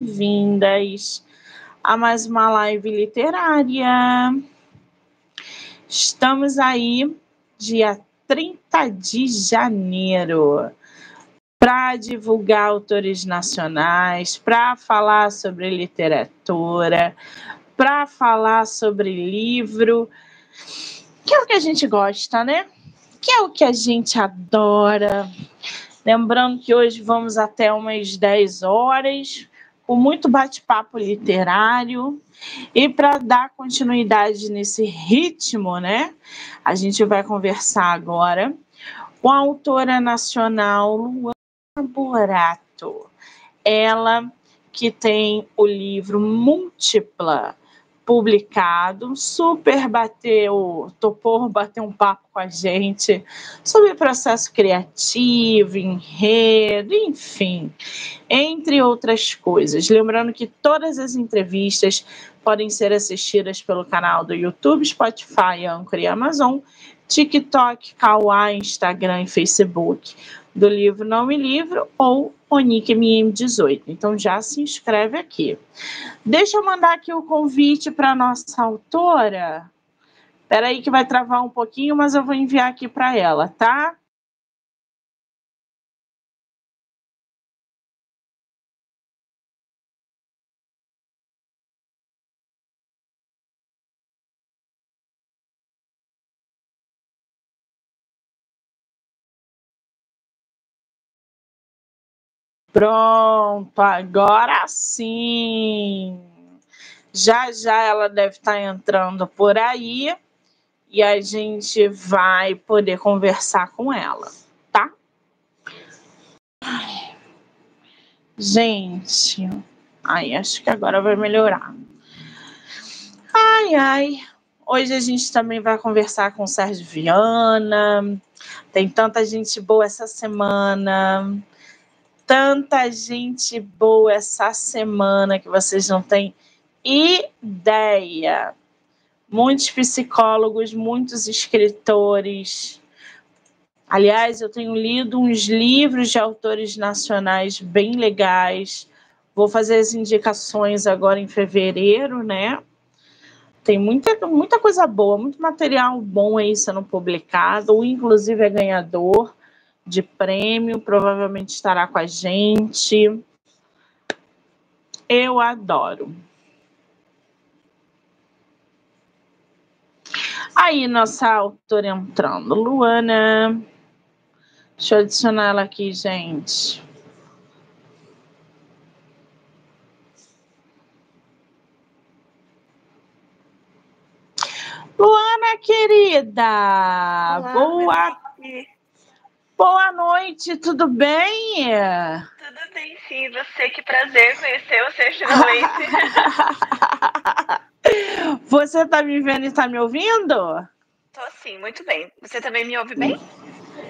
bem-vindas a mais uma live literária. Estamos aí, dia 30 de janeiro, para divulgar autores nacionais, para falar sobre literatura, para falar sobre livro, que é o que a gente gosta, né? Que é o que a gente adora. Lembrando que hoje vamos até umas 10 horas, com muito bate-papo literário. E para dar continuidade nesse ritmo, né? A gente vai conversar agora com a autora nacional Luana Borato. Ela que tem o livro Múltipla, publicado, super bateu, topou bater um papo com a gente sobre processo criativo, enredo, enfim, entre outras coisas. Lembrando que todas as entrevistas podem ser assistidas pelo canal do YouTube, Spotify, Anchor e Amazon, TikTok, Kawaii, Instagram e Facebook do livro Não Me Livro ou Onique MM18. Então já se inscreve aqui. Deixa eu mandar aqui o convite para nossa autora. Espera aí que vai travar um pouquinho, mas eu vou enviar aqui para ela, tá? Pronto, agora sim. Já já ela deve estar tá entrando por aí e a gente vai poder conversar com ela, tá? Gente, ai, acho que agora vai melhorar. Ai, ai. Hoje a gente também vai conversar com o Sérgio Viana. Tem tanta gente boa essa semana tanta gente boa essa semana que vocês não têm ideia. Muitos psicólogos, muitos escritores. Aliás, eu tenho lido uns livros de autores nacionais bem legais. Vou fazer as indicações agora em fevereiro, né? Tem muita, muita coisa boa, muito material bom aí sendo publicado. Um, inclusive, é ganhador de prêmio, provavelmente estará com a gente. Eu adoro. Aí, nossa autora entrando. Luana. Deixa eu adicionar ela aqui, gente. Luana, querida. Olá, Boa Boa noite, tudo bem? Tudo bem, sim. Você, que prazer conhecer você finalmente. você tá me vendo e tá me ouvindo? Tô sim, muito bem. Você também me ouve bem?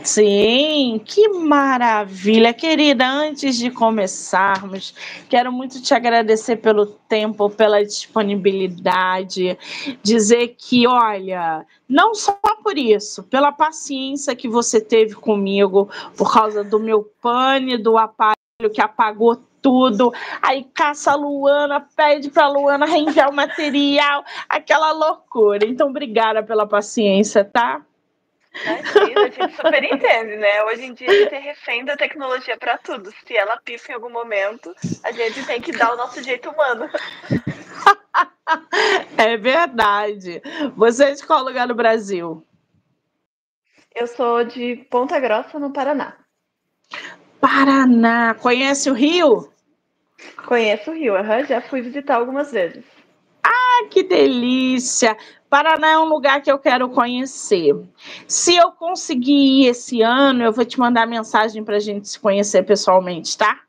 Sim, que maravilha, querida. Antes de começarmos, quero muito te agradecer pelo tempo, pela disponibilidade, dizer que, olha, não só por isso, pela paciência que você teve comigo, por causa do meu pane, do aparelho que apagou tudo. Aí caça a Luana, pede para Luana reenviar o material, aquela loucura. Então, obrigada pela paciência, tá? Imagina, a gente super entende, né? Hoje em dia a gente é refém da tecnologia para tudo. Se ela pifa em algum momento, a gente tem que dar o nosso jeito humano. É verdade. Você é de qual lugar no Brasil? Eu sou de Ponta Grossa, no Paraná. Paraná. Conhece o Rio? Conheço o Rio, uhum, já fui visitar algumas vezes. Ah, que delícia! Paraná é um lugar que eu quero conhecer. Se eu conseguir ir esse ano, eu vou te mandar mensagem para a gente se conhecer pessoalmente, tá?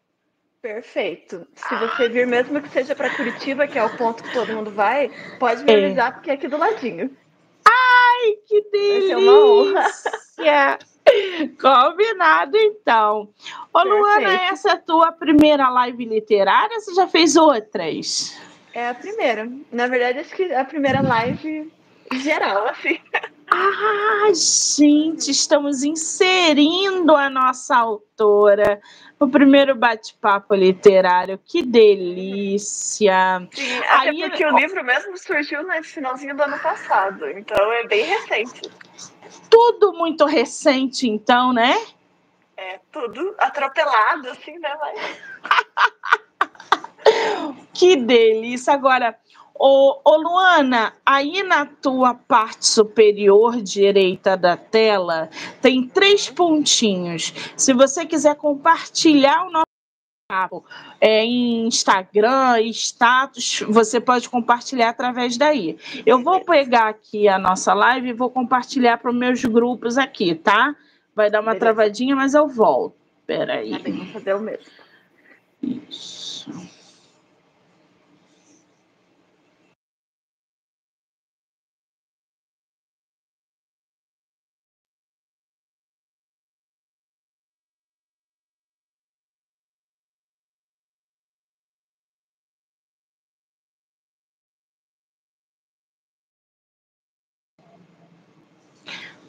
Perfeito. Se você vir, mesmo que seja para Curitiba, que é o ponto que todo mundo vai, pode me é. avisar, porque é aqui do ladinho. Ai, que delícia! Vai ser uma honra. Combinado, então. Ô, Perfeito. Luana, essa é a tua primeira live literária? Você já fez outras? É a primeira. Na verdade, acho que a primeira live geral, assim. Ah, gente, estamos inserindo a nossa autora no primeiro bate-papo literário. Que delícia! Sim, até Aí, porque o livro mesmo surgiu no finalzinho do ano passado, então é bem recente. Tudo muito recente, então, né? É, tudo atropelado, assim, né? Mas... que delícia! Agora, Ô, ô, Luana, aí na tua parte superior direita da tela tem três pontinhos. Se você quiser compartilhar o nosso papo é, em Instagram, status, você pode compartilhar através daí. Eu vou pegar aqui a nossa live e vou compartilhar para os meus grupos aqui, tá? Vai dar uma Beleza. travadinha, mas eu volto. Peraí. Tá bem, vou fazer o mesmo. Isso.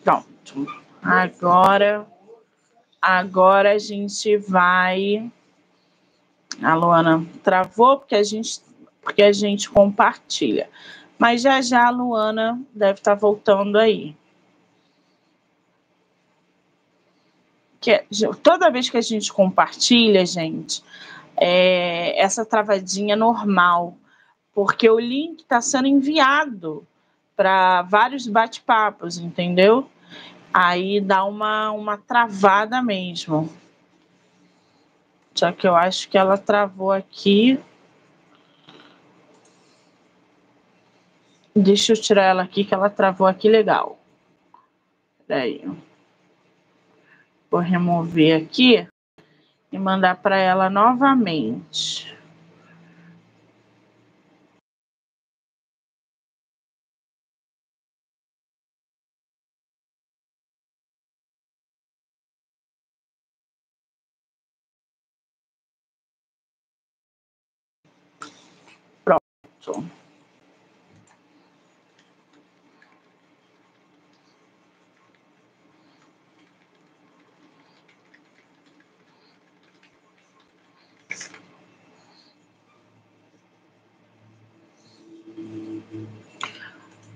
Pronto. Agora, agora a gente vai. A Luana travou porque a gente, porque a gente compartilha. Mas já já a Luana deve estar tá voltando aí. Que toda vez que a gente compartilha, gente, é essa travadinha normal, porque o link está sendo enviado para vários bate-papos, entendeu? Aí dá uma, uma travada mesmo. Só que eu acho que ela travou aqui. Deixa eu tirar ela aqui, que ela travou aqui legal. Peraí. Vou remover aqui e mandar para ela novamente.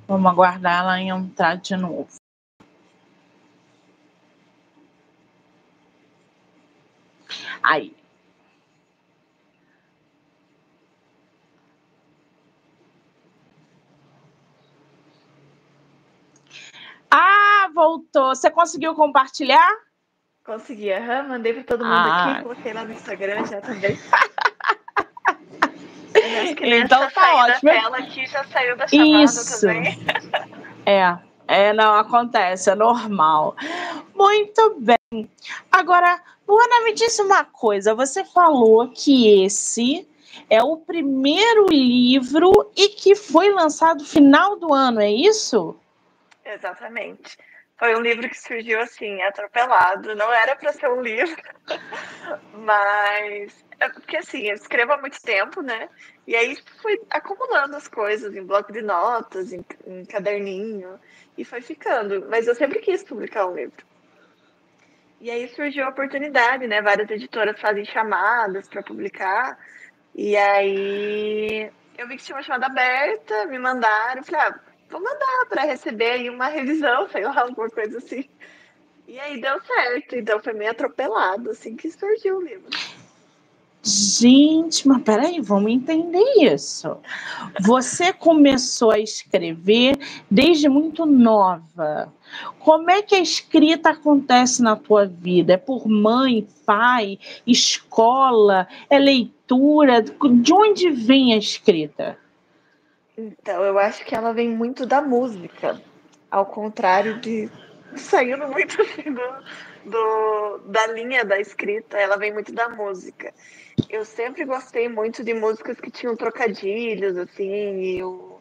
Vamos aguardar ela entrar de novo. Aí. Ah, voltou. Você conseguiu compartilhar? Consegui, aham. Mandei para todo mundo ah. aqui, coloquei lá no Instagram já também. então tá ótimo. Da tela aqui já saiu da chamada Isso. também. é, é, não acontece, é normal. Muito bem. Agora, Luana, me disse uma coisa. Você falou que esse é o primeiro livro e que foi lançado no final do ano, é isso? Exatamente. Foi um livro que surgiu assim, atropelado. Não era para ser um livro, mas é porque assim, eu escrevo há muito tempo, né? E aí fui acumulando as coisas em bloco de notas, em, em caderninho, e foi ficando. Mas eu sempre quis publicar um livro. E aí surgiu a oportunidade, né? Várias editoras fazem chamadas para publicar. E aí eu vi que tinha uma chamada aberta, me mandaram, falei, ah, vou mandar para receber aí uma revisão, sei lá, alguma coisa assim. E aí deu certo, então foi meio atropelado, assim que surgiu o livro. Gente, mas peraí, vamos entender isso. Você começou a escrever desde muito nova. Como é que a escrita acontece na tua vida? É por mãe, pai, escola, é leitura? De onde vem a escrita? Então, eu acho que ela vem muito da música, ao contrário de saindo muito assim do, do, da linha da escrita, ela vem muito da música. Eu sempre gostei muito de músicas que tinham trocadilhos, assim, e o,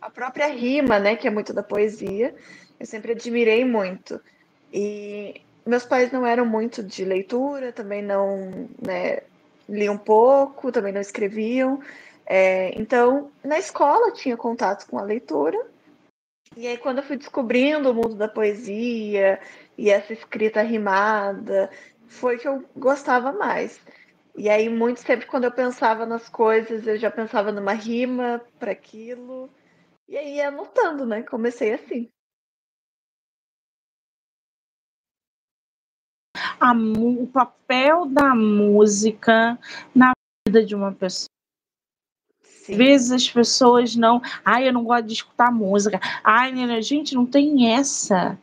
a própria rima, né, que é muito da poesia, eu sempre admirei muito. E meus pais não eram muito de leitura, também não, né, liam pouco, também não escreviam, é, então, na escola tinha contato com a leitura, E aí, quando eu fui descobrindo o mundo da poesia e essa escrita rimada, foi que eu gostava mais. E aí, muito sempre, quando eu pensava nas coisas, eu já pensava numa rima para aquilo. E aí, anotando, né? Comecei assim. A, o papel da música na vida de uma pessoa. Às vezes as pessoas não. Ai, eu não gosto de escutar música. Ai, gente, não tem essa.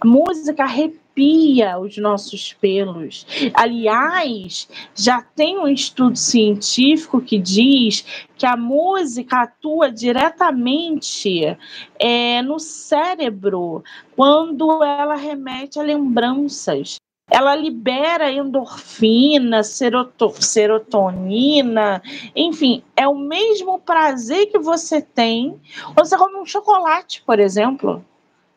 A música arrepia os nossos pelos. Aliás, já tem um estudo científico que diz que a música atua diretamente é, no cérebro quando ela remete a lembranças ela libera endorfina, serotonina, enfim, é o mesmo prazer que você tem quando você come um chocolate, por exemplo.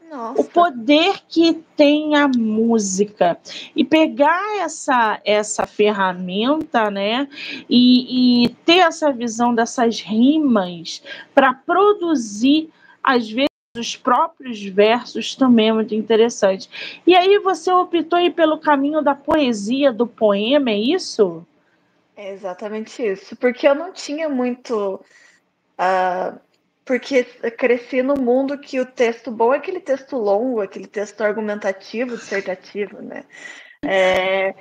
Nossa. O poder que tem a música e pegar essa essa ferramenta, né, e, e ter essa visão dessas rimas para produzir às vezes os próprios versos também é muito interessante. E aí você optou pelo caminho da poesia, do poema, é isso? É exatamente isso. Porque eu não tinha muito. Uh, porque cresci no mundo que o texto bom é aquele texto longo, aquele texto argumentativo, dissertativo, né? É,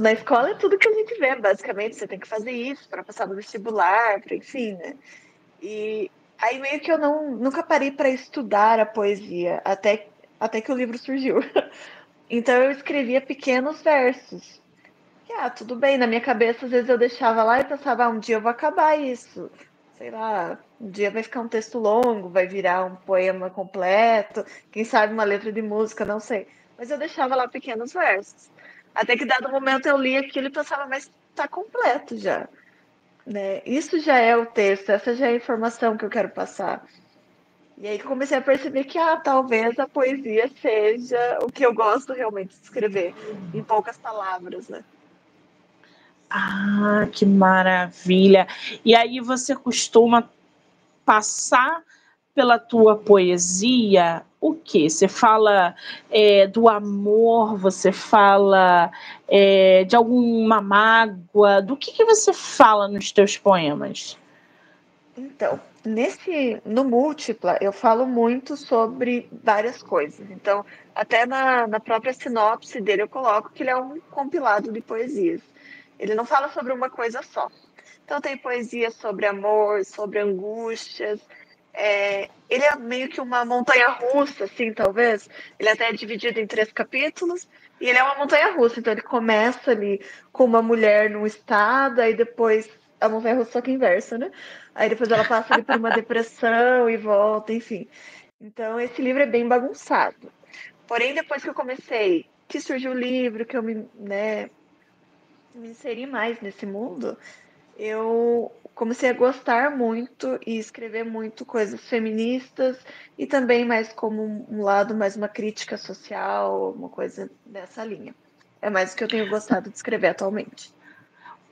na escola é tudo que a gente vê, basicamente. Você tem que fazer isso para passar no vestibular, para enfim, né? E, Aí meio que eu não, nunca parei para estudar a poesia, até, até que o livro surgiu. Então eu escrevia pequenos versos. E, ah, tudo bem, na minha cabeça às vezes eu deixava lá e pensava, ah, um dia eu vou acabar isso. Sei lá, um dia vai ficar um texto longo, vai virar um poema completo, quem sabe uma letra de música, não sei. Mas eu deixava lá pequenos versos. Até que dado momento eu li aquilo e pensava, mas tá completo já. Né? Isso já é o texto, essa já é a informação que eu quero passar. E aí que comecei a perceber que ah, talvez a poesia seja o que eu gosto realmente de escrever, em poucas palavras, né? Ah, que maravilha! E aí você costuma passar pela tua poesia o que? Você fala é, do amor, você fala é, de alguma mágoa, do que, que você fala nos teus poemas? Então, nesse no múltipla eu falo muito sobre várias coisas. Então, até na, na própria sinopse dele eu coloco que ele é um compilado de poesias. Ele não fala sobre uma coisa só. Então tem poesia sobre amor, sobre angústias, é, ele é meio que uma montanha russa, assim, talvez. Ele até é dividido em três capítulos. E ele é uma montanha russa. Então ele começa ali com uma mulher num estado, aí depois a montanha russa só que inversa, né? Aí depois ela passa ali por uma depressão e volta, enfim. Então esse livro é bem bagunçado. Porém, depois que eu comecei, que surgiu o livro, que eu me, né, me inseri mais nesse mundo, eu comecei a gostar muito e escrever muito coisas feministas e também mais como um lado mais uma crítica social, uma coisa dessa linha. É mais o que eu tenho gostado de escrever atualmente.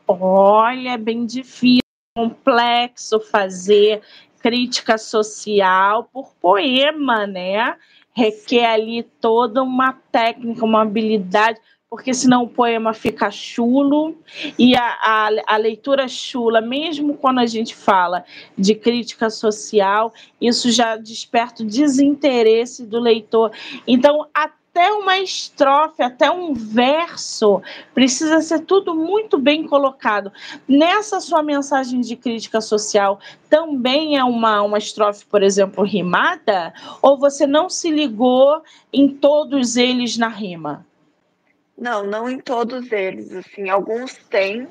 Olha, é bem difícil, complexo fazer crítica social por poema, né? Requer ali toda uma técnica, uma habilidade porque senão o poema fica chulo e a, a, a, leitura chula, mesmo quando a gente fala de crítica social, isso já desperta o desinteresse do leitor. Então, até uma estrofe, até um verso, precisa ser tudo muito bem colocado. Nessa sua mensagem de crítica social, também é uma, uma estrofe, por exemplo, rimada? Ou você não se ligou em todos eles na rima? Não, não em todos eles. Assim, alguns têm,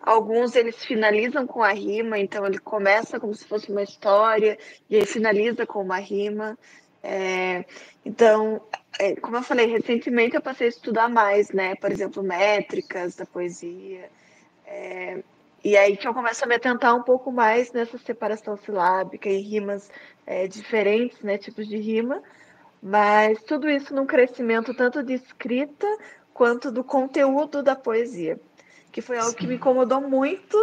alguns eles finalizam com a rima, então ele começa como se fosse uma história e ele finaliza com uma rima. É, então, é, como eu falei, recentemente eu passei a estudar mais, né? Por exemplo, métricas da poesia. É, e aí que eu começo a me atentar um pouco mais nessa separação silábica e rimas é, diferentes, né? Tipos de rima. Mas tudo isso num crescimento tanto de escrita quanto do conteúdo da poesia, que foi algo Sim. que me incomodou muito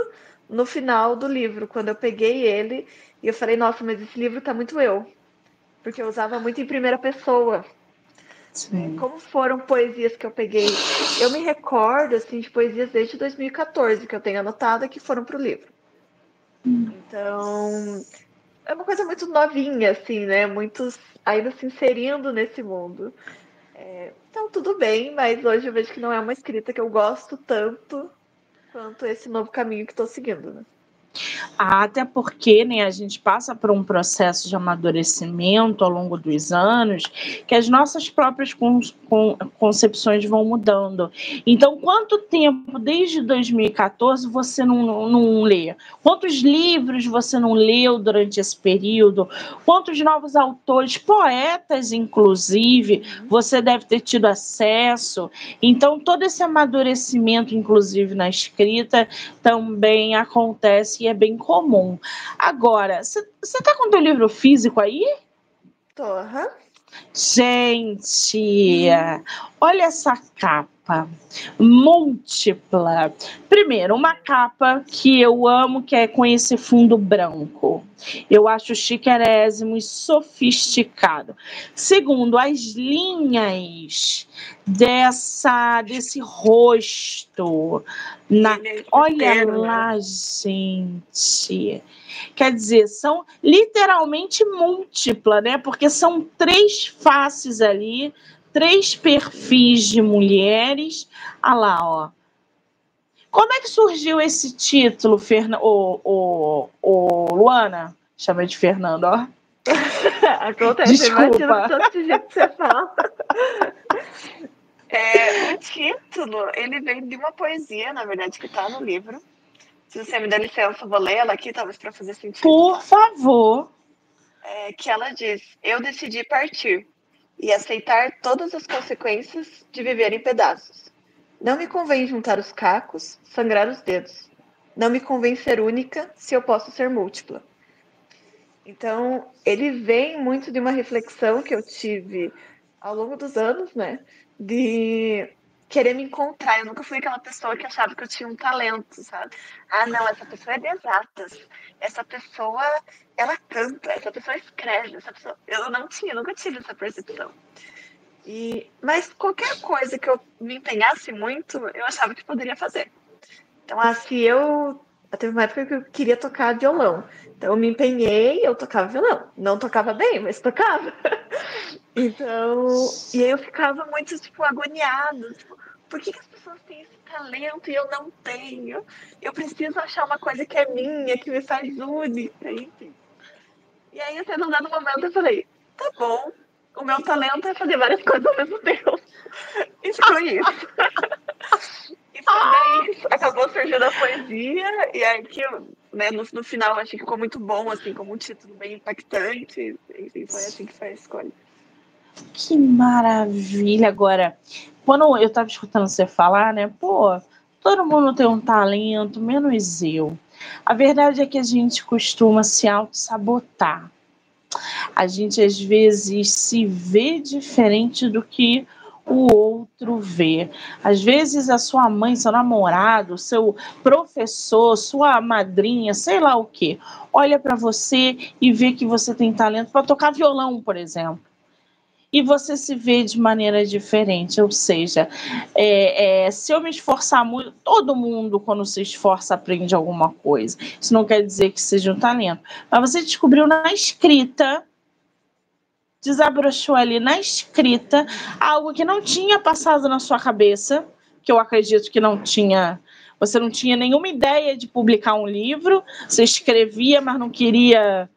no final do livro, quando eu peguei ele e eu falei, nossa, mas esse livro tá muito eu. porque eu usava muito em primeira pessoa. Sim. Como foram poesias que eu peguei? Eu me recordo assim de poesias desde 2014 que eu tenho anotado que foram para o livro. Hum. Então é uma coisa muito novinha, assim, né? Muitos ainda se inserindo nesse mundo. É, então tudo bem, mas hoje eu vejo que não é uma escrita que eu gosto tanto quanto esse novo caminho que estou seguindo, né? Até porque né, a gente passa por um processo de amadurecimento ao longo dos anos, que as nossas próprias con con concepções vão mudando. Então, quanto tempo desde 2014 você não, não, não lê? Quantos livros você não leu durante esse período? Quantos novos autores, poetas, inclusive, você deve ter tido acesso? Então, todo esse amadurecimento, inclusive na escrita, também acontece é bem comum. Agora, você tá com o teu livro físico aí? Tô, aham. Gente, olha essa capa múltipla. Primeiro, uma capa que eu amo, que é com esse fundo branco. Eu acho chiquerésimo e sofisticado. Segundo, as linhas dessa desse rosto na olha lá, gente. Quer dizer, são literalmente múltipla, né? Porque são três faces ali, três perfis de mulheres. Ah lá, ó. Como é que surgiu esse título, Ferna... o, o, o Luana? Chama de Fernando, ó. Acontece, Desculpa. tanto jeito que você fala. É, o título, ele vem de uma poesia, na verdade, que está no livro. Se você me der licença, eu vou ler ela aqui, talvez para fazer sentido. Por favor. É, que ela diz: Eu decidi partir e aceitar todas as consequências de viver em pedaços. Não me convém juntar os cacos, sangrar os dedos. Não me convém ser única se eu posso ser múltipla. Então, ele vem muito de uma reflexão que eu tive ao longo dos anos, né? De querer me encontrar. Eu nunca fui aquela pessoa que achava que eu tinha um talento, sabe? Ah, não, essa pessoa é de exatas. Essa pessoa, ela canta, essa pessoa escreve, essa pessoa... Eu não tinha, nunca tive essa percepção. E, mas qualquer coisa que eu me empenhasse muito, eu achava que poderia fazer. Então, se eu teve uma época que eu queria tocar violão. Então eu me empenhei, eu tocava violão. Não tocava bem, mas tocava. então, e eu ficava muito, tipo, agoniada. Tipo, por que, que as pessoas têm esse talento e eu não tenho? Eu preciso achar uma coisa que é minha, que me faz única, enfim. E aí, até num dado momento, eu falei, tá bom, o meu talento é fazer várias coisas ao mesmo tempo. E foi isso. E daí acabou surgindo a poesia, e aí que né, no, no final achei que ficou muito bom, assim, como um título bem impactante. Enfim, foi assim que foi a escolha. Que maravilha! Agora, quando eu estava escutando você falar, né, pô, todo mundo tem um talento, menos eu. A verdade é que a gente costuma se auto-sabotar. A gente às vezes se vê diferente do que o outro vê. Às vezes a sua mãe, seu namorado, seu professor, sua madrinha, sei lá o que, olha para você e vê que você tem talento para tocar violão, por exemplo. E você se vê de maneira diferente, ou seja, é, é, se eu me esforçar muito, todo mundo, quando se esforça, aprende alguma coisa. Isso não quer dizer que seja um talento. Mas você descobriu na escrita desabrochou ali na escrita algo que não tinha passado na sua cabeça, que eu acredito que não tinha. Você não tinha nenhuma ideia de publicar um livro, você escrevia, mas não queria.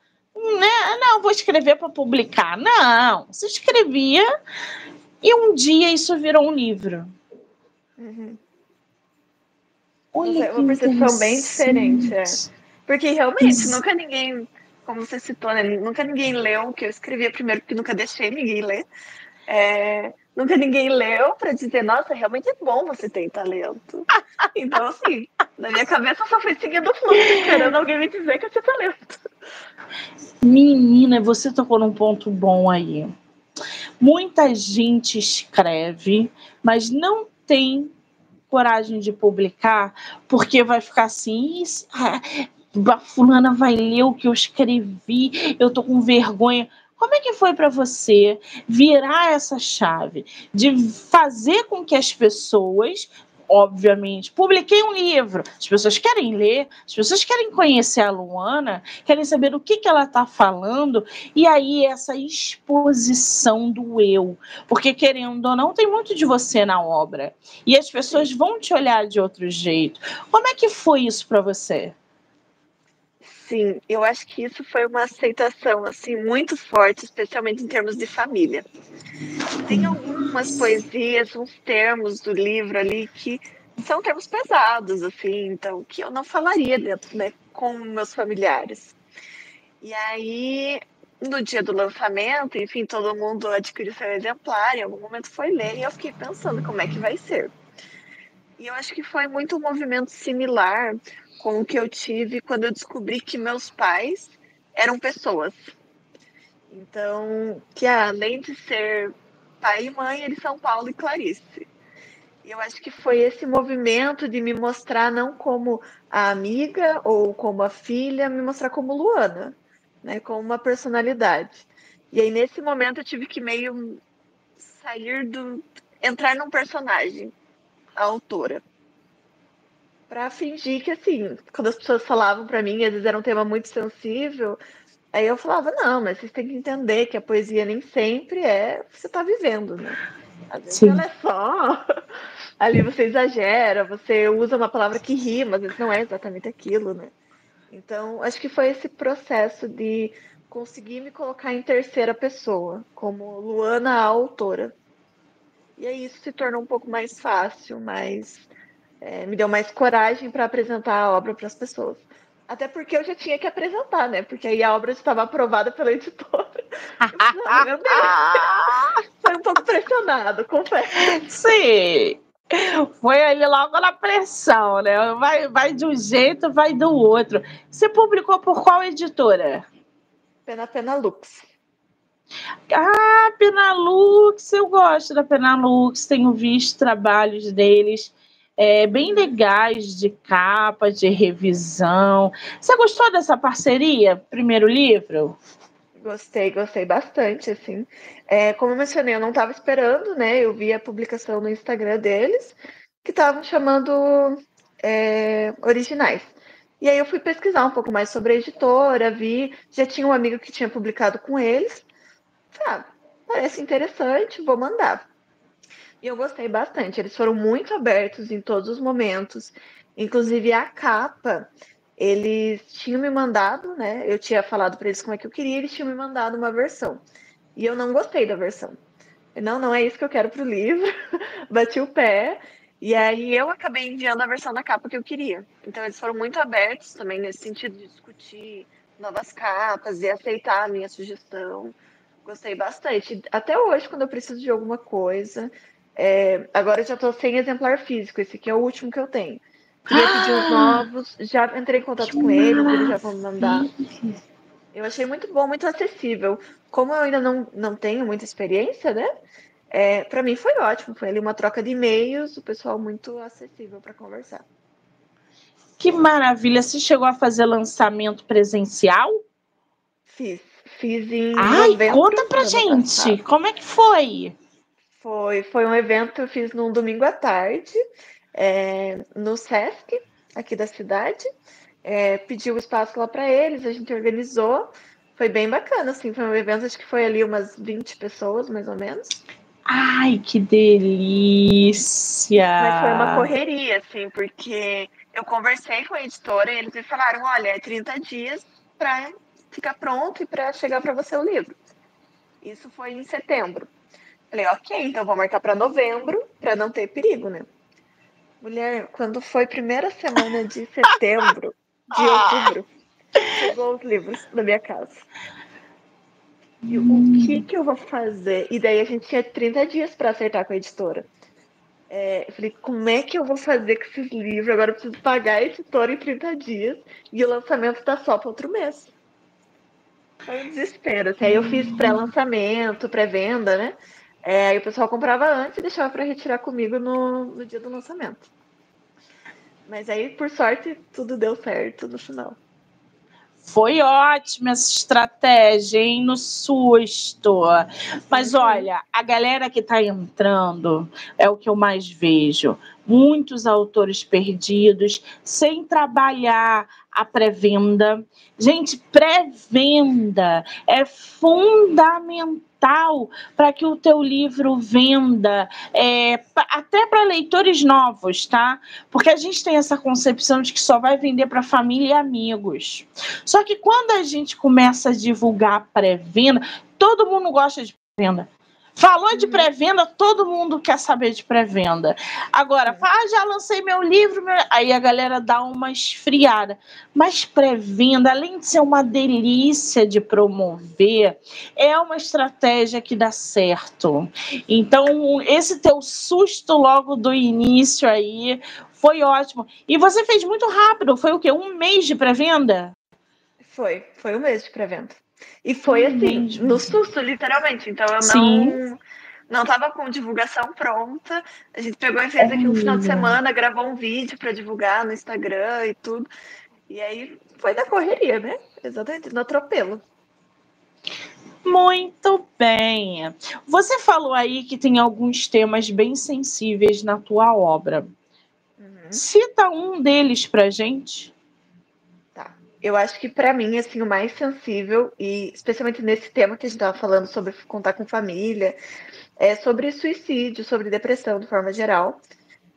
Né? Não, vou escrever para publicar. Não, você escrevia e um dia isso virou um livro. Uhum. Olha, uma percepção bem diferente, é. Porque realmente isso. nunca ninguém como você citou, né? Nunca ninguém leu o que eu escrevia primeiro, porque nunca deixei ninguém ler. É, nunca ninguém leu para dizer, nossa, realmente é bom você ter talento. Então, assim, na minha cabeça eu só fui seguindo o fluxo, esperando alguém me dizer que eu tinha talento. Menina, você tocou num ponto bom aí. Muita gente escreve, mas não tem coragem de publicar, porque vai ficar assim, a fulana vai ler o que eu escrevi, eu tô com vergonha. Como é que foi para você virar essa chave de fazer com que as pessoas obviamente. Publiquei um livro, as pessoas querem ler, as pessoas querem conhecer a Luana, querem saber o que, que ela está falando, e aí essa exposição do eu. Porque, querendo ou não, tem muito de você na obra. E as pessoas vão te olhar de outro jeito. Como é que foi isso para você? Sim, eu acho que isso foi uma aceitação assim muito forte, especialmente em termos de família. Tem algumas poesias, uns termos do livro ali que são termos pesados, assim, então que eu não falaria dentro, né, com meus familiares. E aí, no dia do lançamento, enfim, todo mundo adquiriu seu exemplar, em algum momento foi ler e eu fiquei pensando como é que vai ser. E eu acho que foi muito um movimento similar com o que eu tive quando eu descobri que meus pais eram pessoas. Então, que além de ser pai e mãe, eles são Paulo e Clarice. E eu acho que foi esse movimento de me mostrar não como a amiga ou como a filha, me mostrar como Luana, né, como uma personalidade. E aí nesse momento eu tive que meio sair do entrar num personagem, a autora para fingir que, assim, quando as pessoas falavam para mim, às vezes era um tema muito sensível, aí eu falava, não, mas vocês têm que entender que a poesia nem sempre é o que você está vivendo, né? Às vezes Sim. ela é só. Ali você exagera, você usa uma palavra que rima, às vezes não é exatamente aquilo, né? Então, acho que foi esse processo de conseguir me colocar em terceira pessoa, como Luana, a autora. E aí isso se tornou um pouco mais fácil, mais é, me deu mais coragem para apresentar a obra para as pessoas. Até porque eu já tinha que apresentar, né? Porque aí a obra estava aprovada pela editora. Não, meu Deus. Foi um pouco pressionado, confesso. Sim. Foi ali logo na pressão, né? Vai, vai de um jeito, vai do outro. Você publicou por qual editora? Pena Pena Lux. Ah, Penalux, eu gosto da Penalux, tenho visto trabalhos deles é, bem legais de capa, de revisão. Você gostou dessa parceria? Primeiro livro? Gostei, gostei bastante, assim. É, como eu mencionei, eu não estava esperando, né? Eu vi a publicação no Instagram deles, que estavam chamando é, originais. E aí eu fui pesquisar um pouco mais sobre a editora, vi, já tinha um amigo que tinha publicado com eles. Ah, parece interessante, vou mandar. E eu gostei bastante. Eles foram muito abertos em todos os momentos. Inclusive a capa, eles tinham me mandado, né? Eu tinha falado para eles como é que eu queria, eles tinham me mandado uma versão. E eu não gostei da versão. Não, não é isso que eu quero para o livro. Bati o pé. E aí eu acabei enviando a versão da capa que eu queria. Então eles foram muito abertos também nesse sentido de discutir novas capas e aceitar a minha sugestão. Gostei bastante. Até hoje, quando eu preciso de alguma coisa, é, agora eu já estou sem exemplar físico, esse aqui é o último que eu tenho. Queria pedir os novos, já entrei em contato com eles, eles já vão mandar. Eu achei muito bom, muito acessível. Como eu ainda não, não tenho muita experiência, né? É, para mim foi ótimo. Foi ali uma troca de e-mails, o pessoal muito acessível para conversar. Que maravilha! Você chegou a fazer lançamento presencial? Fiz. Fiz em. Ai, novembro, conta pra gente! Como é que foi? Foi, foi um evento que eu fiz num domingo à tarde, é, no Sesc, aqui da cidade. É, pedi o espaço lá para eles, a gente organizou. Foi bem bacana, assim, foi um evento, acho que foi ali umas 20 pessoas, mais ou menos. Ai, que delícia! Mas foi uma correria, assim, porque eu conversei com a editora e eles me falaram, olha, é 30 dias para ficar pronto e para chegar para você o livro. Isso foi em setembro. Falei, ok, então vou marcar para novembro, para não ter perigo, né? Mulher, quando foi primeira semana de setembro, de outubro, chegou os livros na minha casa. E o que que eu vou fazer? E daí a gente tinha 30 dias para acertar com a editora. É, eu falei, como é que eu vou fazer com esses livros? Agora eu preciso pagar a editora em 30 dias e o lançamento tá só para outro mês. Foi um desespero. Assim. Aí eu fiz pré-lançamento, pré-venda, né? É, aí o pessoal comprava antes e deixava para retirar comigo no, no dia do lançamento. Mas aí, por sorte, tudo deu certo no final. Foi ótima essa estratégia, hein? No susto. Mas uhum. olha, a galera que está entrando é o que eu mais vejo. Muitos autores perdidos, sem trabalhar a pré-venda. Gente, pré-venda é fundamental para que o teu livro venda, é, até para leitores novos, tá? Porque a gente tem essa concepção de que só vai vender para família e amigos. Só que quando a gente começa a divulgar pré-venda, todo mundo gosta de pré-venda. Falou de pré-venda, todo mundo quer saber de pré-venda. Agora, ah, já lancei meu livro, meu... aí a galera dá uma esfriada. Mas pré-venda, além de ser uma delícia de promover, é uma estratégia que dá certo. Então, esse teu susto logo do início aí foi ótimo. E você fez muito rápido, foi o quê? Um mês de pré-venda? Foi, foi um mês de pré-venda. E foi assim, no susto, literalmente. Então eu Sim. não não tava com divulgação pronta. A gente pegou e fez aqui um final de semana, gravou um vídeo para divulgar no Instagram e tudo. E aí foi da correria, né? Exatamente, no atropelo. Muito bem. Você falou aí que tem alguns temas bem sensíveis na tua obra. Uhum. Cita um deles pra gente eu acho que para mim assim o mais sensível e especialmente nesse tema que a gente estava falando sobre contar com família é sobre suicídio sobre depressão de forma geral.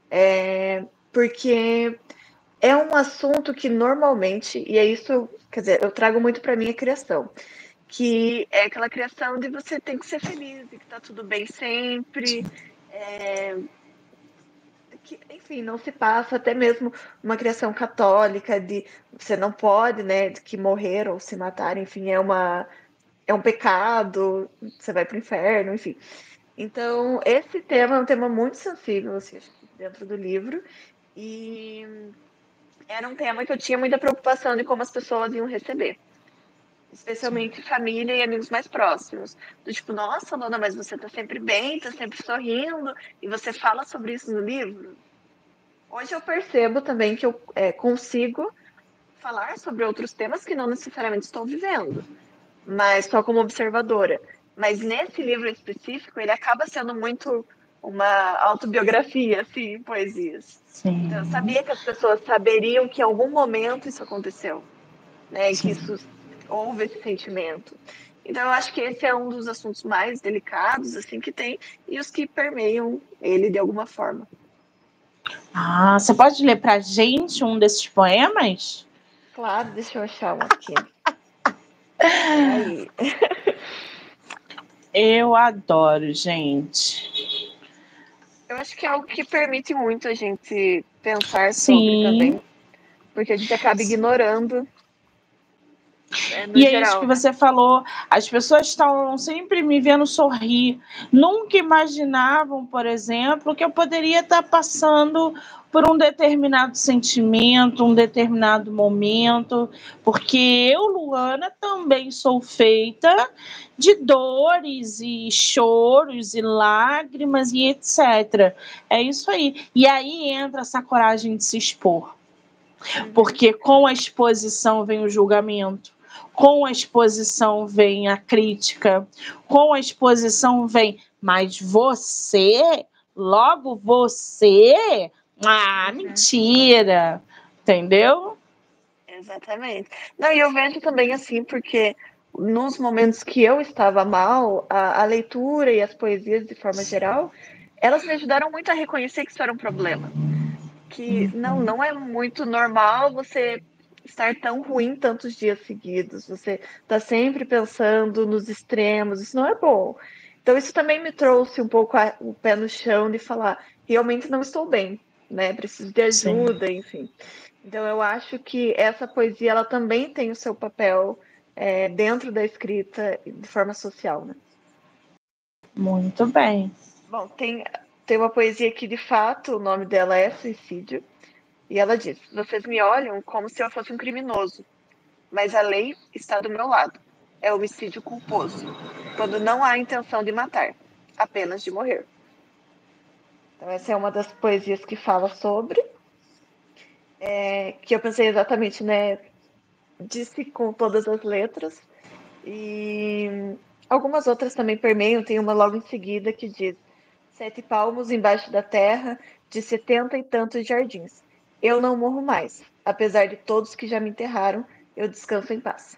É, porque é um assunto que normalmente e é isso quer dizer eu trago muito para minha criação que é aquela criação de você tem que ser feliz que tá tudo bem sempre é, que, enfim, não se passa, até mesmo uma criação católica de você não pode, né, de que morrer ou se matar, enfim, é uma é um pecado, você vai para o inferno, enfim. Então, esse tema é um tema muito sensível, assim, dentro do livro, e era um tema que eu tinha muita preocupação de como as pessoas iam receber especialmente família e amigos mais próximos. Do tipo, nossa, Lona, mas você tá sempre bem, tá sempre sorrindo, e você fala sobre isso no livro. Hoje eu percebo também que eu é, consigo falar sobre outros temas que não necessariamente estou vivendo, mas só como observadora. Mas nesse livro específico, ele acaba sendo muito uma autobiografia, assim, poesias. Sim. Então, eu sabia que as pessoas saberiam que em algum momento isso aconteceu, né? E que isso houve esse sentimento. Então, eu acho que esse é um dos assuntos mais delicados, assim, que tem, e os que permeiam ele de alguma forma. Ah, você pode ler pra gente um desses poemas? Claro, deixa eu achar um aqui. Eu adoro, gente. Eu acho que é algo que permite muito a gente pensar sobre Sim. também. Porque a gente acaba ignorando é, e é isso que né? você falou. As pessoas estão sempre me vendo sorrir. Nunca imaginavam, por exemplo, que eu poderia estar passando por um determinado sentimento, um determinado momento, porque eu, Luana, também sou feita de dores e choros e lágrimas e etc. É isso aí. E aí entra essa coragem de se expor. Uhum. Porque com a exposição vem o julgamento com a exposição vem a crítica, com a exposição vem, mas você, logo você, ah, uhum. mentira, entendeu? Exatamente. Não, e eu vejo também assim, porque nos momentos que eu estava mal, a, a leitura e as poesias, de forma geral, elas me ajudaram muito a reconhecer que isso era um problema. Que não, não é muito normal você estar tão ruim tantos dias seguidos. Você está sempre pensando nos extremos, isso não é bom. Então, isso também me trouxe um pouco a, o pé no chão de falar: realmente não estou bem, né? Preciso de ajuda, Sim. enfim. Então, eu acho que essa poesia ela também tem o seu papel é, dentro da escrita de forma social, né? Muito bem. Bom, tem, tem uma poesia que, de fato, o nome dela é Suicídio. E ela diz: Vocês me olham como se eu fosse um criminoso, mas a lei está do meu lado. É homicídio culposo, quando não há intenção de matar, apenas de morrer. Então, essa é uma das poesias que fala sobre. É, que eu pensei exatamente, né? disse com todas as letras. E algumas outras também permeiam. Tem uma logo em seguida que diz: Sete palmos embaixo da terra, de setenta e tantos jardins. Eu não morro mais. Apesar de todos que já me enterraram, eu descanso em paz.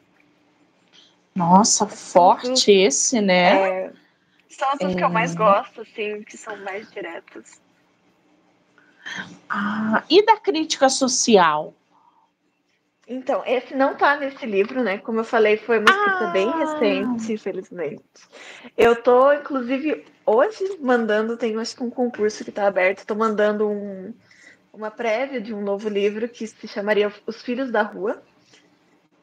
Nossa, forte esse, né? É, são as é... que eu mais é. gosto, assim, que são mais diretas. Ah, e da crítica social? Então, esse não tá nesse livro, né? Como eu falei, foi uma escrita ah. bem recente, infelizmente. Eu tô, inclusive, hoje mandando, tem acho que um concurso que tá aberto, tô mandando um, uma prévia de um novo livro que se chamaria Os Filhos da Rua,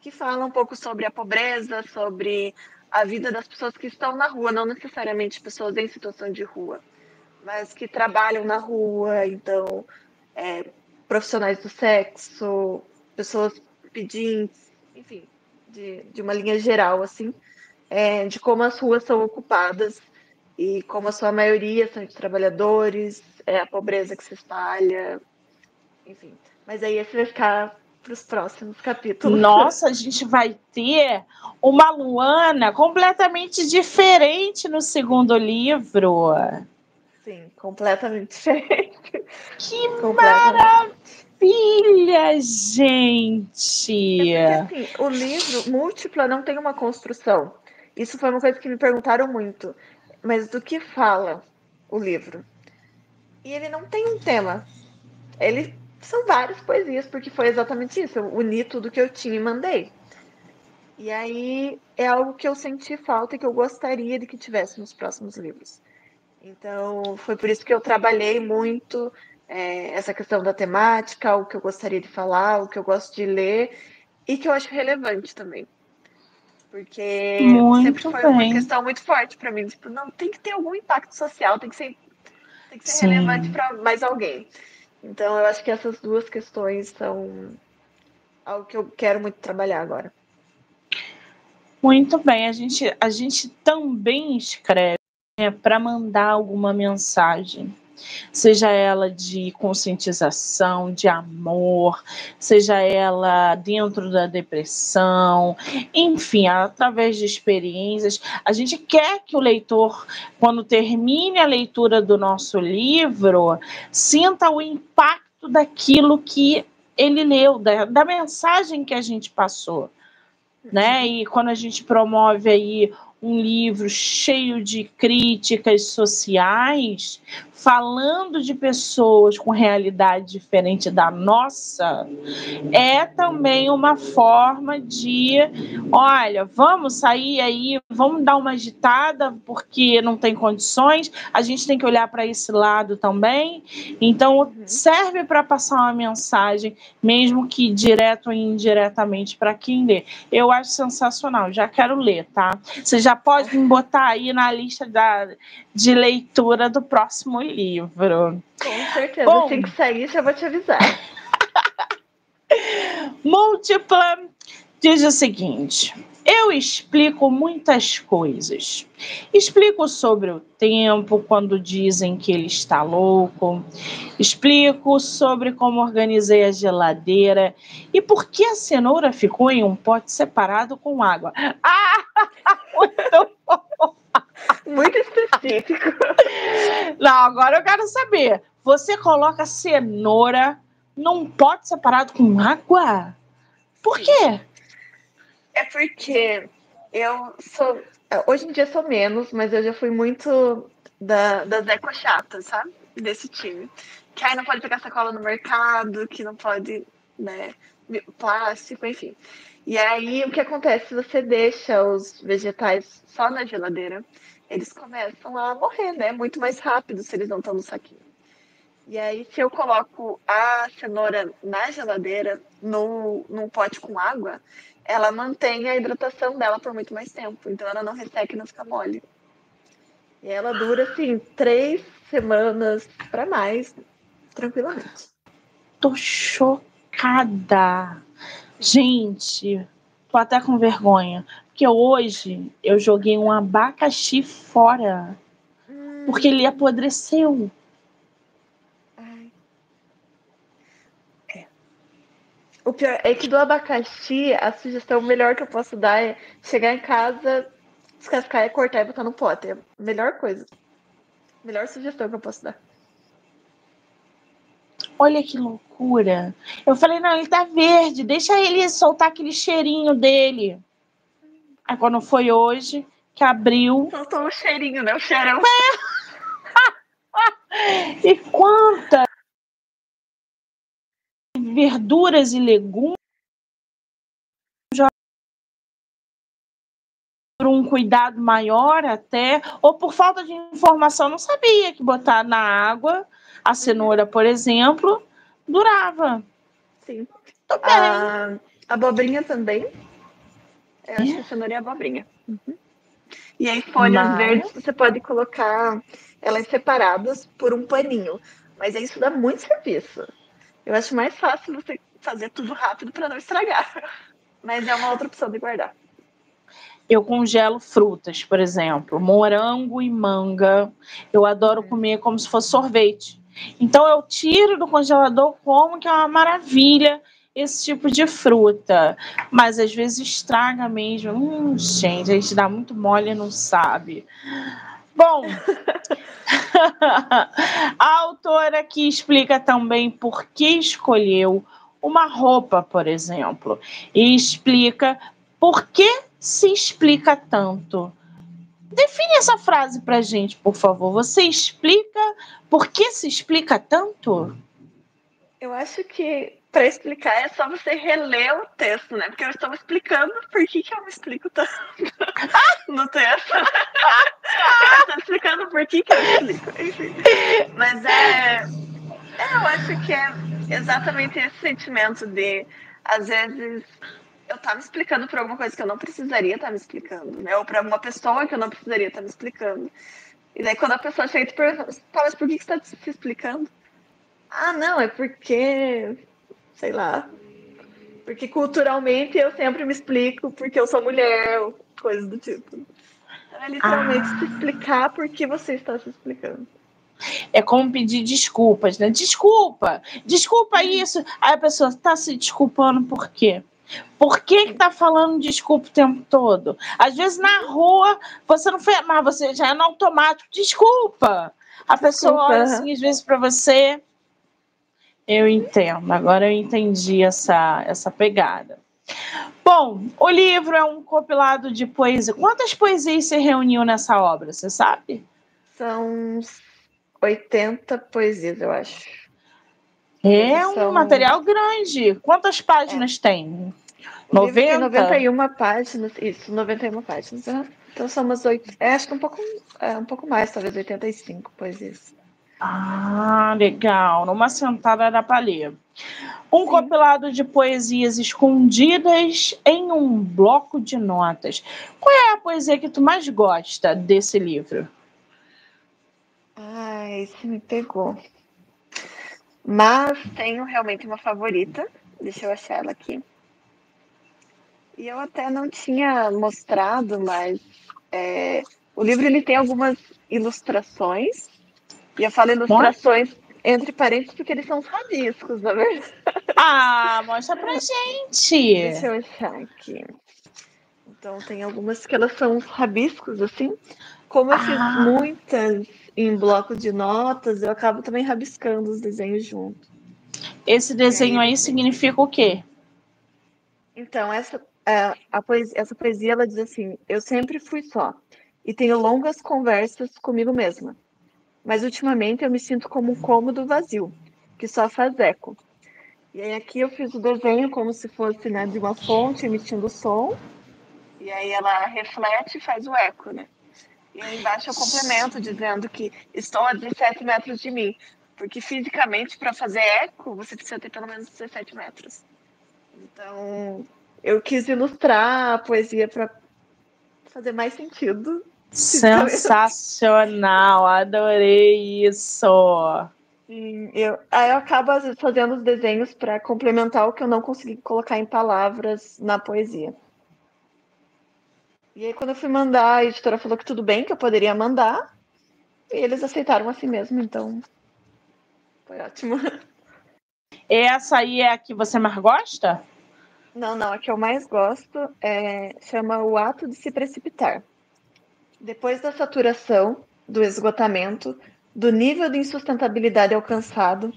que fala um pouco sobre a pobreza, sobre a vida das pessoas que estão na rua, não necessariamente pessoas em situação de rua, mas que trabalham na rua, então, é, profissionais do sexo, pessoas pedintes, enfim, de, de uma linha geral, assim, é, de como as ruas são ocupadas e como a sua maioria são de trabalhadores, é a pobreza que se espalha, enfim. Mas aí esse vai ficar para os próximos capítulos. Nossa, a gente vai ter uma Luana completamente diferente no segundo livro. Sim, completamente diferente. Que completamente. maravilha, gente! É porque, assim, o livro múltipla não tem uma construção. Isso foi uma coisa que me perguntaram muito. Mas do que fala o livro? E ele não tem um tema. Ele são várias poesias, porque foi exatamente isso. Eu uni tudo que eu tinha e mandei. E aí é algo que eu senti falta e que eu gostaria de que tivesse nos próximos livros. Então, foi por isso que eu trabalhei muito é, essa questão da temática, o que eu gostaria de falar, o que eu gosto de ler e que eu acho relevante também. Porque muito sempre foi bem. uma questão muito forte para mim. Tipo, não, tem que ter algum impacto social, tem que ser, tem que ser relevante para mais alguém. Então, eu acho que essas duas questões são algo que eu quero muito trabalhar agora. Muito bem, a gente, a gente também escreve né, para mandar alguma mensagem, seja ela de conscientização, de amor, seja ela dentro da depressão, enfim, através de experiências. A gente quer que o leitor, quando termine a leitura do nosso livro, sinta o impacto daquilo que ele leu, da, da mensagem que a gente passou né? E quando a gente promove aí um livro cheio de críticas sociais, falando de pessoas com realidade diferente da nossa, é também uma forma de, olha, vamos sair aí, vamos dar uma agitada porque não tem condições, a gente tem que olhar para esse lado também. Então, uhum. serve para passar uma mensagem, mesmo que direto ou indiretamente para quem lê. Eu acho sensacional, já quero ler, tá? Você já pode me botar aí na lista da, de leitura do próximo livro. Com certeza. Bom, assim que sair, já vou te avisar. Múltipla diz o seguinte: eu explico muitas coisas. Explico sobre o tempo, quando dizem que ele está louco. Explico sobre como organizei a geladeira e por que a cenoura ficou em um pote separado com água. Ah, muito bom! Muito específico. Não, agora eu quero saber. Você coloca cenoura num pote separado com água? Por quê? É porque eu sou. Hoje em dia sou menos, mas eu já fui muito da, das eco chatas, sabe? Desse time. Que aí não pode pegar sacola no mercado, que não pode, né? Plástico, enfim. E aí o que acontece? Você deixa os vegetais só na geladeira, eles começam a morrer, né? Muito mais rápido se eles não estão no saquinho. E aí, se eu coloco a cenoura na geladeira, no, num pote com água, ela mantém a hidratação dela por muito mais tempo. Então, ela não resseca e não fica mole. E ela dura, assim, três semanas para mais, tranquilamente. Tô chocada. Gente, tô até com vergonha. Porque hoje eu joguei um abacaxi fora. Hum. Porque ele apodreceu. O pior é que do abacaxi, a sugestão melhor que eu posso dar é chegar em casa, descascar e cortar e botar no pote. É a melhor coisa. Melhor sugestão que eu posso dar. Olha que loucura. Eu falei, não, ele tá verde, deixa ele soltar aquele cheirinho dele. Aí quando foi hoje, que abriu. Soltou o cheirinho, né? O cheirão. e quantas verduras e legumes por um cuidado maior até, ou por falta de informação, não sabia que botar na água a cenoura, por exemplo, durava. Sim. A abobrinha também. Eu acho que a cenoura é abobrinha. Uhum. E aí, folhas Mas... verdes, você pode colocar elas separadas por um paninho. Mas isso dá muito serviço. Eu acho mais fácil você fazer tudo rápido para não estragar. Mas é uma outra opção de guardar. Eu congelo frutas, por exemplo, morango e manga. Eu adoro uhum. comer como se fosse sorvete. Então eu tiro do congelador como que é uma maravilha esse tipo de fruta. Mas às vezes estraga mesmo. Hum, gente, a gente dá muito mole e não sabe. Bom, a autora aqui explica também por que escolheu uma roupa, por exemplo, e explica por que se explica tanto. Define essa frase para gente, por favor. Você explica por que se explica tanto? Eu acho que para explicar é só você reler o texto, né? Porque eu estou explicando por que, que eu me explico tanto no texto. eu estou explicando por que, que eu explico, enfim. Mas é, é, eu acho que é exatamente esse sentimento de, às vezes, eu estar me explicando por alguma coisa que eu não precisaria estar me explicando, né? Ou para uma pessoa que eu não precisaria estar me explicando. E daí quando a pessoa chega e pergunta, tá, mas por que, que você está se explicando? Ah, não, é porque sei lá. Porque culturalmente eu sempre me explico porque eu sou mulher, coisas do tipo. É literalmente ah. se explicar por que você está se explicando. É como pedir desculpas, né? Desculpa, desculpa isso. Aí a pessoa está se desculpando por quê? Por que, que tá falando desculpa o tempo todo? Às vezes na rua você não fez, mas você já é no automático, desculpa. A desculpa. pessoa olha assim, às vezes, para você, eu entendo, agora eu entendi essa, essa pegada. Bom, o livro é um compilado de poesia. Quantas poesias você reuniu nessa obra, você sabe? São 80 poesias, eu acho. É São... um material grande. Quantas páginas é. tem? 90? Tem 91 páginas, isso, 91 páginas. Então são umas 8, é, acho que um pouco, é, um pouco mais, talvez 85 poesias. Ah, legal. Numa sentada da palha. Um Sim. compilado de poesias escondidas em um bloco de notas. Qual é a poesia que tu mais gosta desse livro? Ai, esse me pegou. Mas tenho realmente uma favorita. Deixa eu achar ela aqui. E eu até não tinha mostrado, mas é, o livro ele tem algumas ilustrações e eu falo ilustrações entre parênteses porque eles são rabiscos, na verdade. Ah, mostra pra gente. Deixa eu achar aqui. Então tem algumas que elas são rabiscos, assim. Como eu ah. fiz muitas em bloco de notas, eu acabo também rabiscando os desenhos junto. Esse desenho aí, aí significa o quê? Então, essa, é, a poesia, essa poesia ela diz assim: Eu sempre fui só e tenho longas conversas comigo mesma mas ultimamente eu me sinto como um cômodo vazio, que só faz eco. E aí aqui eu fiz o desenho como se fosse né, de uma fonte emitindo som, e aí ela reflete e faz o eco, né? E aí embaixo eu complemento dizendo que estou a 17 metros de mim, porque fisicamente para fazer eco você precisa ter pelo menos 17 metros. Então eu quis ilustrar a poesia para fazer mais sentido Sensacional, adorei isso. Sim, eu, aí eu acabo fazendo os desenhos para complementar o que eu não consegui colocar em palavras na poesia. E aí, quando eu fui mandar, a editora falou que tudo bem, que eu poderia mandar. E eles aceitaram assim mesmo, então foi ótimo. Essa aí é a que você mais gosta? Não, não, a que eu mais gosto é, chama O Ato de Se Precipitar. Depois da saturação, do esgotamento, do nível de insustentabilidade alcançado,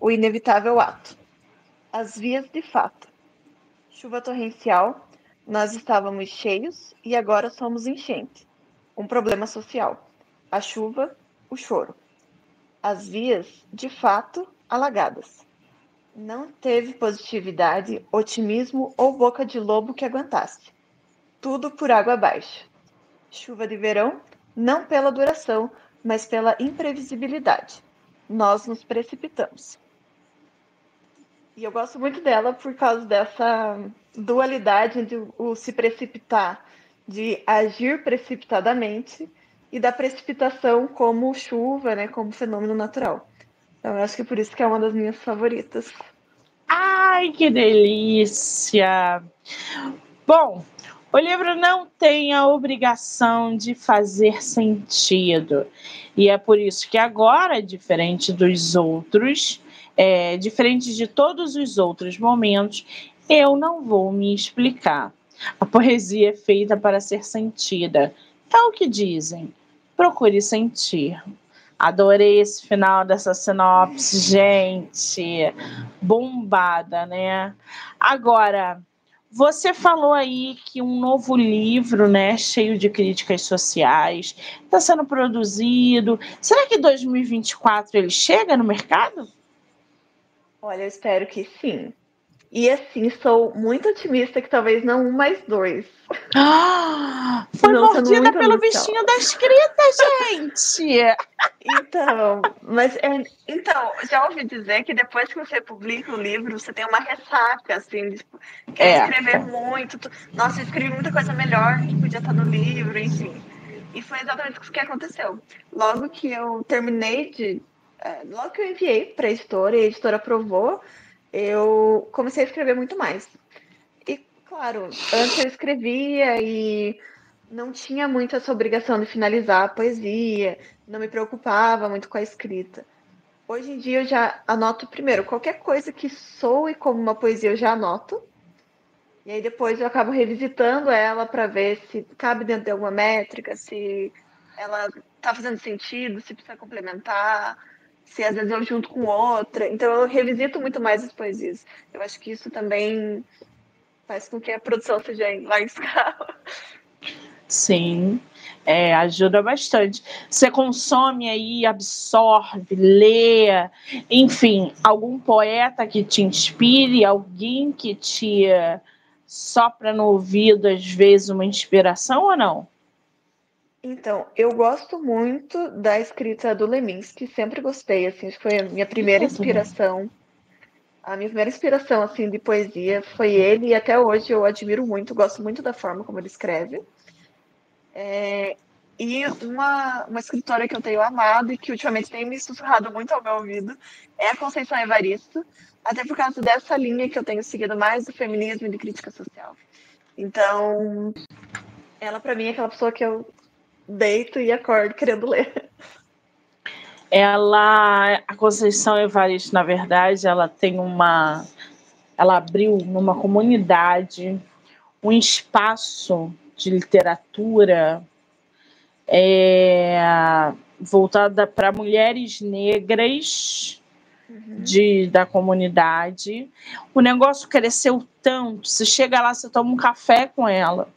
o inevitável ato. As vias de fato. Chuva torrencial, nós estávamos cheios e agora somos enchente. Um problema social. A chuva, o choro. As vias, de fato, alagadas. Não teve positividade, otimismo ou boca de lobo que aguentasse. Tudo por água abaixo. Chuva de verão, não pela duração, mas pela imprevisibilidade. Nós nos precipitamos. E eu gosto muito dela por causa dessa dualidade entre o se precipitar, de agir precipitadamente, e da precipitação como chuva, né, como fenômeno natural. Então, eu acho que por isso que é uma das minhas favoritas. Ai, que delícia! Bom, o livro não tem a obrigação de fazer sentido. E é por isso que agora, diferente dos outros, é, diferente de todos os outros momentos, eu não vou me explicar. A poesia é feita para ser sentida. É o que dizem. Procure sentir. Adorei esse final dessa sinopse, gente. Bombada, né? Agora, você falou aí que um novo livro, né, cheio de críticas sociais, está sendo produzido. Será que 2024 ele chega no mercado? Olha, eu espero que sim. E assim, sou muito otimista que talvez não um mais dois. Ah, foi não, mordida pelo bichinho da escrita, gente! Então, mas é, então, já ouvi dizer que depois que você publica o livro, você tem uma ressaca, assim, de quer é. escrever muito. Tu, nossa, eu escrevi muita coisa melhor que podia estar no livro, enfim. E foi exatamente o que aconteceu. Logo que eu terminei de. É, logo que eu enviei para a editora e a editora aprovou, eu comecei a escrever muito mais. E, claro, antes eu escrevia e não tinha muito essa obrigação de finalizar a poesia, não me preocupava muito com a escrita. Hoje em dia eu já anoto primeiro qualquer coisa que soe como uma poesia, eu já anoto. E aí depois eu acabo revisitando ela para ver se cabe dentro de alguma métrica, se ela está fazendo sentido, se precisa complementar se às vezes eu junto com outra. Então eu revisito muito mais as poesias. Eu acho que isso também faz com que a produção seja em larga escala. Sim, é, ajuda bastante. Você consome aí, absorve, lê, enfim, algum poeta que te inspire, alguém que te sopra no ouvido, às vezes, uma inspiração ou não? Então, eu gosto muito da escrita do Leminski, sempre gostei, assim, foi a minha primeira inspiração. A minha primeira inspiração, assim, de poesia foi ele, e até hoje eu admiro muito, gosto muito da forma como ele escreve. É, e uma, uma escritora que eu tenho amado e que ultimamente tem me sussurrado muito ao meu ouvido é a Conceição Evaristo, até por causa dessa linha que eu tenho seguido mais do feminismo e de crítica social. Então, ela para mim é aquela pessoa que eu deito e acordo querendo ler. Ela, a Conceição Evaristo, na verdade, ela tem uma, ela abriu numa comunidade um espaço de literatura é, voltada para mulheres negras uhum. de, da comunidade. O negócio cresceu tanto. Você chega lá, você toma um café com ela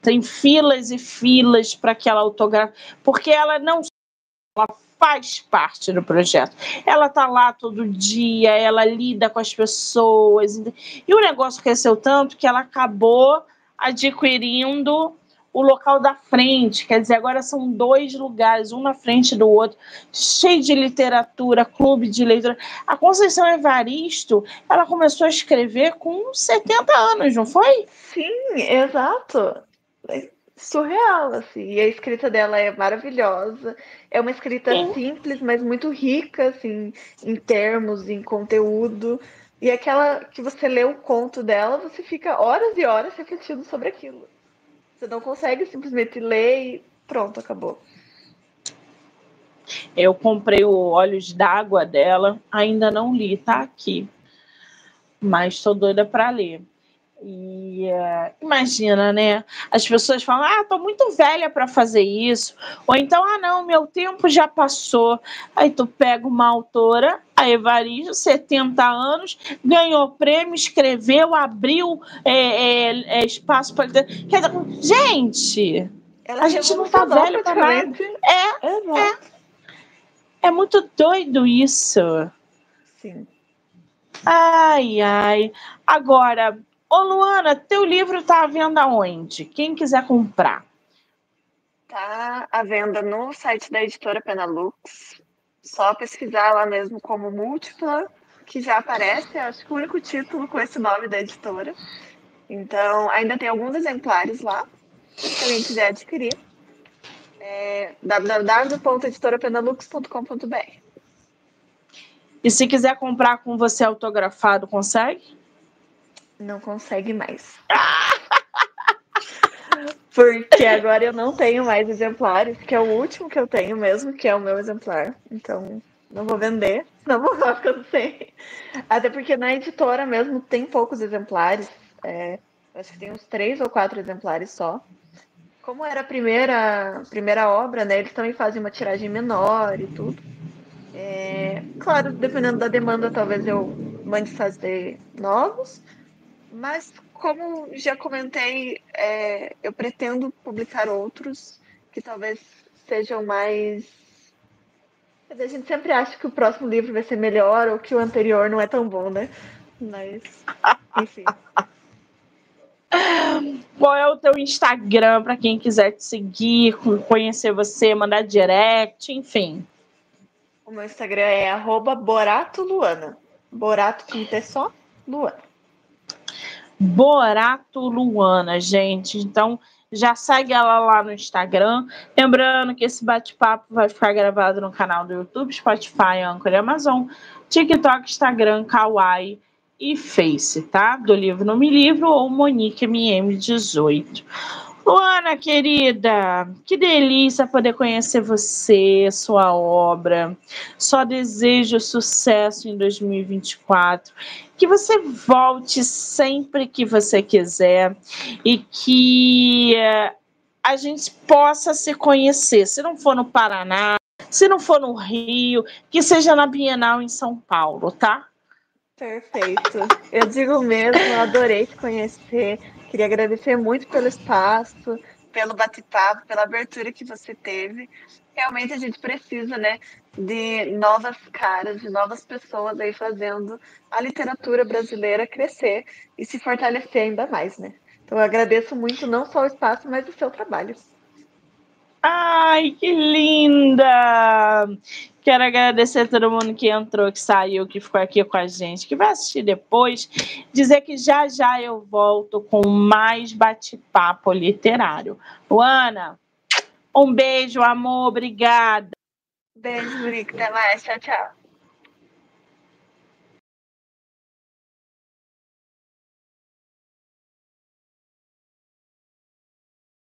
tem filas e filas para que ela autografe, porque ela não ela faz parte do projeto. Ela tá lá todo dia, ela lida com as pessoas. E o negócio cresceu tanto que ela acabou adquirindo o local da frente, quer dizer, agora são dois lugares, um na frente do outro, cheio de literatura, clube de leitura. A Conceição Evaristo, ela começou a escrever com 70 anos, não foi? Sim, exato surreal, assim. E a escrita dela é maravilhosa. É uma escrita Sim. simples, mas muito rica, assim, em termos, em conteúdo. E aquela que você lê o conto dela, você fica horas e horas refletindo sobre aquilo. Você não consegue simplesmente ler e pronto, acabou. Eu comprei o Olhos d'Água dela, ainda não li, tá aqui. mas estou doida para ler. E uh, imagina, né? As pessoas falam: ah, tô muito velha para fazer isso. Ou então, ah, não, meu tempo já passou. Aí tu pega uma autora, a Evaristo, 70 anos, ganhou prêmio, escreveu, abriu é, é, é, espaço para. Gente, Ela a gente não tá velho para nada. É, é. É muito doido isso. Sim. Ai, ai. Agora, Ô, Luana, teu livro tá à venda onde? Quem quiser comprar. Tá à venda no site da editora Penalux. Só pesquisar lá mesmo como múltipla, que já aparece, acho que o único título com esse nome da editora. Então, ainda tem alguns exemplares lá, se alguém quiser adquirir. É www.editorapenalux.com.br. E se quiser comprar com você autografado, consegue? Não consegue mais. Porque agora eu não tenho mais exemplares, que é o último que eu tenho mesmo, que é o meu exemplar. Então, não vou vender, não vou ficar sem. Até porque na editora mesmo tem poucos exemplares. É, acho que tem uns três ou quatro exemplares só. Como era a primeira, primeira obra, né? Eles também fazem uma tiragem menor e tudo. É, claro, dependendo da demanda, talvez eu mande fazer novos. Mas, como já comentei, é, eu pretendo publicar outros que talvez sejam mais. A gente sempre acha que o próximo livro vai ser melhor ou que o anterior não é tão bom, né? Mas, enfim. Qual é o teu Instagram para quem quiser te seguir, conhecer você, mandar direct, enfim? O meu Instagram é @boratoluana. Borato com T só, Luana. Borato Luana, gente. Então, já segue ela lá no Instagram. Lembrando que esse bate-papo vai ficar gravado no canal do YouTube, Spotify, Anchor e Amazon, TikTok, Instagram, Kawaii e Face, tá? Do livro No Me Livro ou Monique MM18. Luana, querida, que delícia poder conhecer você, sua obra. Só desejo sucesso em 2024. Que você volte sempre que você quiser e que uh, a gente possa se conhecer. Se não for no Paraná, se não for no Rio, que seja na Bienal em São Paulo, tá? Perfeito. Eu digo mesmo, adorei te conhecer. Queria agradecer muito pelo espaço, pelo bate-papo, pela abertura que você teve. Realmente a gente precisa, né, de novas caras, de novas pessoas aí fazendo a literatura brasileira crescer e se fortalecer ainda mais, né? Então eu agradeço muito não só o espaço, mas o seu trabalho. Ai, que linda! Quero agradecer a todo mundo que entrou, que saiu, que ficou aqui com a gente, que vai assistir depois. Dizer que já já eu volto com mais bate-papo literário. Luana, um beijo, amor, obrigada. Beijo, Brick. Até mais. Tchau, tchau.